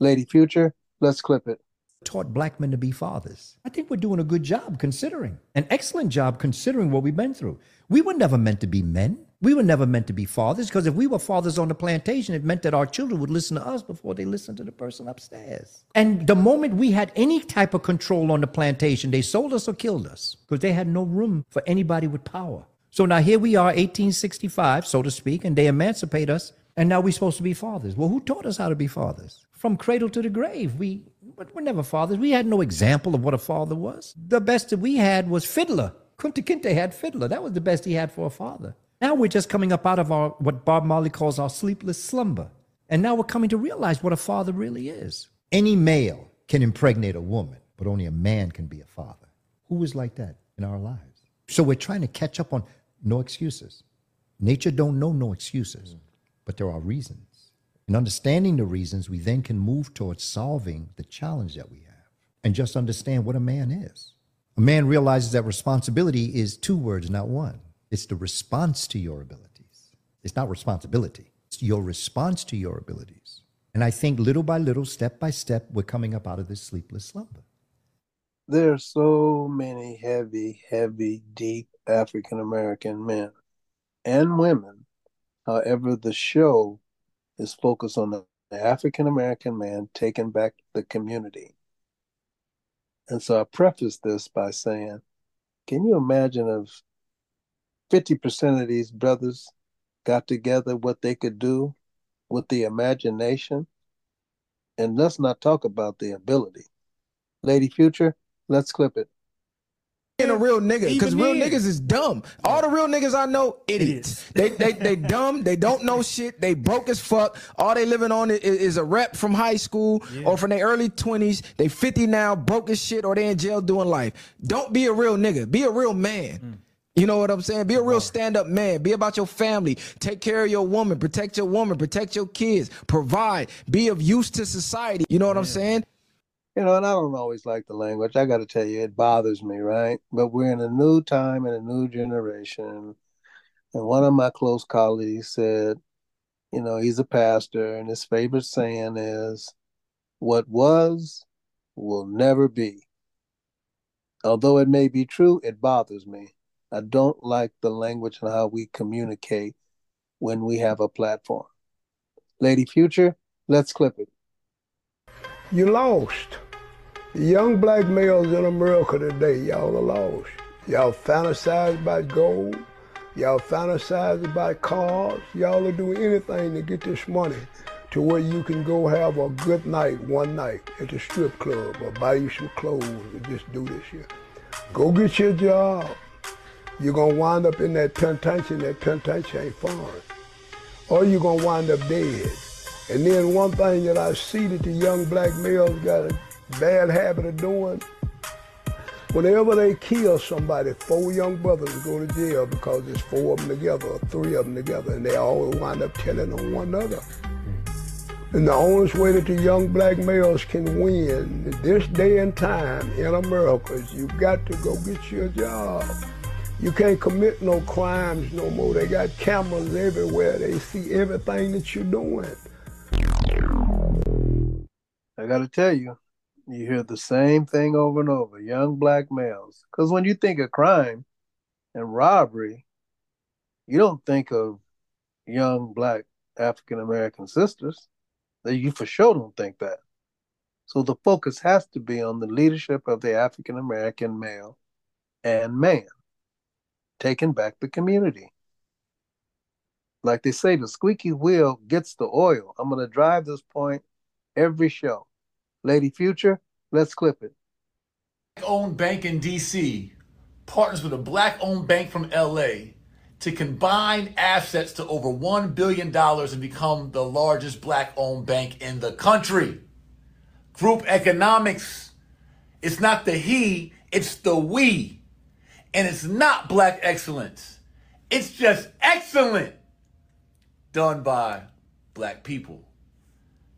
Speaker 2: Lady Future, let's clip it.
Speaker 40: taught black men to be fathers. I think we're doing a good job considering, an excellent job considering what we've been through. We were never meant to be men. We were never meant to be fathers because if we were fathers on the plantation, it meant that our children would listen to us before they listened to the person upstairs. And the moment we had any type of control on the plantation, they sold us or killed us because they had no room for anybody with power. So now here we are, 1865, so to speak, and they emancipate us, and now we're supposed to be fathers. Well, who taught us how to be fathers? From cradle to the grave, we we're never fathers. We had no example of what a father was. The best that we had was Fiddler. Kunta Kinte had Fiddler. That was the best he had for a father. Now we're just coming up out of our what Bob Marley calls our sleepless slumber. And now we're coming to realize what a father really is. Any male can impregnate a woman, but only a man can be a father. Who is like that in our lives? So we're trying to catch up on no excuses. Nature don't know no excuses, but there are reasons. In understanding the reasons, we then can move towards solving the challenge that we have and just understand what a man is. A man realizes that responsibility is two words, not one. It's the response to your abilities. It's not responsibility, it's your response to your abilities. And I think little by little, step by step, we're coming up out of this sleepless slumber.
Speaker 2: There are so many heavy, heavy, deep African American men and women. However, the show is focused on the African American man taking back the community. And so I preface this by saying, can you imagine if 50% of these brothers got together what they could do with the imagination? And let's not talk about the ability. Lady Future, let's clip it.
Speaker 41: Being a real nigga, because real
Speaker 2: then.
Speaker 41: niggas is dumb. All the real niggas I know, idiots. They they they dumb. They don't know shit. They broke as fuck. All they living on is, is a rep from high school or from their early twenties. They fifty now, broke as shit, or they in jail doing life. Don't be a real nigga. Be a real man. You know what I'm saying? Be a real uh-huh. stand up man. Be about your family. Take care of your woman. Protect your woman. Protect your kids. Provide. Be of use to society. You know what I'm saying?
Speaker 2: You know, and I don't always like the language. I got to tell you, it bothers me, right? But we're in a new time and a new generation. And one of my close colleagues said, you know, he's a pastor, and his favorite saying is, what was will never be. Although it may be true, it bothers me. I don't like the language and how we communicate when we have a platform. Lady Future, let's clip it.
Speaker 38: You lost. Young black males in America today, y'all are lost. Y'all fantasize about gold. Y'all fantasize about cars. Y'all are doing anything to get this money to where you can go have a good night one night at the strip club or buy you some clothes and just do this here. Go get your job. You're gonna wind up in that penitentiary, that penitentiary ain't fun. Or you're gonna wind up dead. And then one thing that I see that the young black males got a bad habit of doing, whenever they kill somebody, four young brothers go to jail because it's four of them together or three of them together, and they all wind up telling on one another. Hmm. And the only way that the young black males can win this day and time in America is you've got to go get your job. You can't commit no crimes no more. They got cameras everywhere. They see everything that you're doing.
Speaker 2: I got to tell you, you hear the same thing over and over young black males. Because when you think of crime and robbery, you don't think of young black African American sisters. You for sure don't think that. So the focus has to be on the leadership of the African American male and man, taking back the community. Like they say, the squeaky wheel gets the oil. I'm going to drive this point every show. Lady Future, let's clip it.
Speaker 42: Owned bank in DC partners with a black owned bank from LA to combine assets to over $1 billion and become the largest black owned bank in the country. Group economics. It's not the he, it's the we. And it's not black excellence. It's just excellent. Done by black people.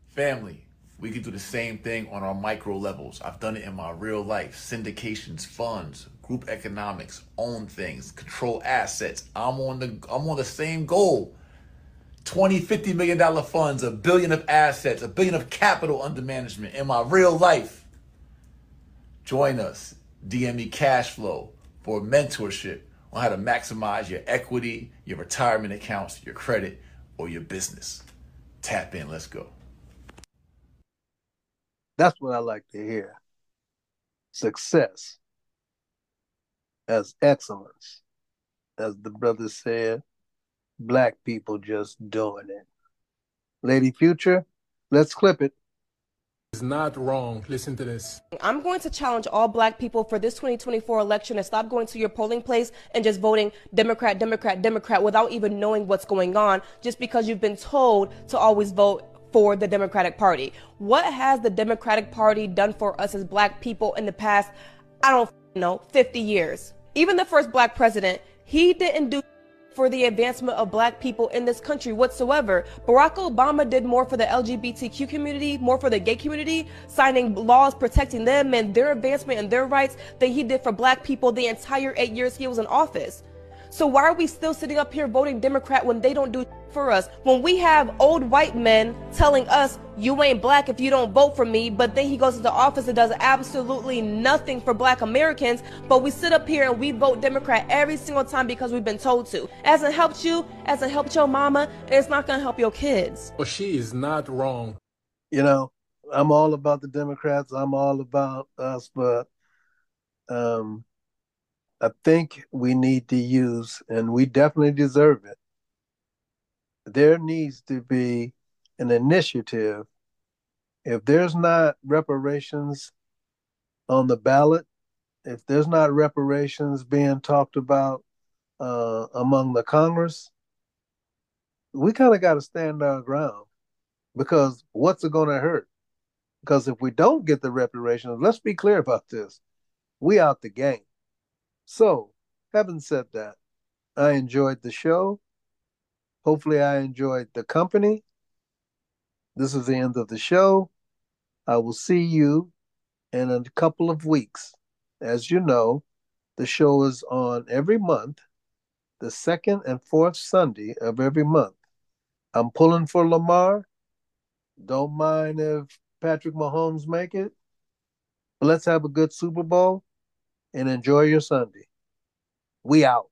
Speaker 42: Family, we can do the same thing on our micro levels. I've done it in my real life. Syndications, funds, group economics, own things, control assets. I'm on the I'm on the same goal. 20, 50 million dollar funds, a billion of assets, a billion of capital under management in my real life. Join us. DM me cash flow for mentorship on how to maximize your equity, your retirement accounts, your credit, or your business. Tap in, let's go.
Speaker 2: That's what I like to hear. Success as excellence. As the brother said, black people just doing it. Lady Future, let's clip it.
Speaker 7: It's not wrong. Listen to this.
Speaker 19: I'm going to challenge all black people for this 2024 election to stop going to your polling place and just voting Democrat, Democrat, Democrat without even knowing what's going on just because you've been told to always vote for the Democratic Party. What has the Democratic Party done for us as black people in the past, I don't know, 50 years? Even the first black president, he didn't do for the advancement of black people in this country whatsoever. Barack Obama did more for the LGBTQ community, more for the gay community, signing laws protecting them and their advancement and their rights than he did for black people the entire eight years he was in office. So why are we still sitting up here voting Democrat when they don't do for us? When we have old white men telling us you ain't black if you don't vote for me, but then he goes to the office and does absolutely nothing for black Americans, but we sit up here and we vote Democrat every single time because we've been told to. Hasn't helped you, hasn't helped your mama, and it's not gonna help your kids.
Speaker 7: Well, she is not wrong.
Speaker 2: You know, I'm all about the Democrats, I'm all about us, but um I think we need to use, and we definitely deserve it. There needs to be an initiative. If there's not reparations on the ballot, if there's not reparations being talked about uh, among the Congress, we kind of got to stand our ground because what's it going to hurt? Because if we don't get the reparations, let's be clear about this, we out the game. So, having said that, I enjoyed the show. Hopefully, I enjoyed the company. This is the end of the show. I will see you in a couple of weeks. As you know, the show is on every month, the second and fourth Sunday of every month. I'm pulling for Lamar. Don't mind if Patrick Mahomes make it. But let's have a good Super Bowl and enjoy your Sunday. We out.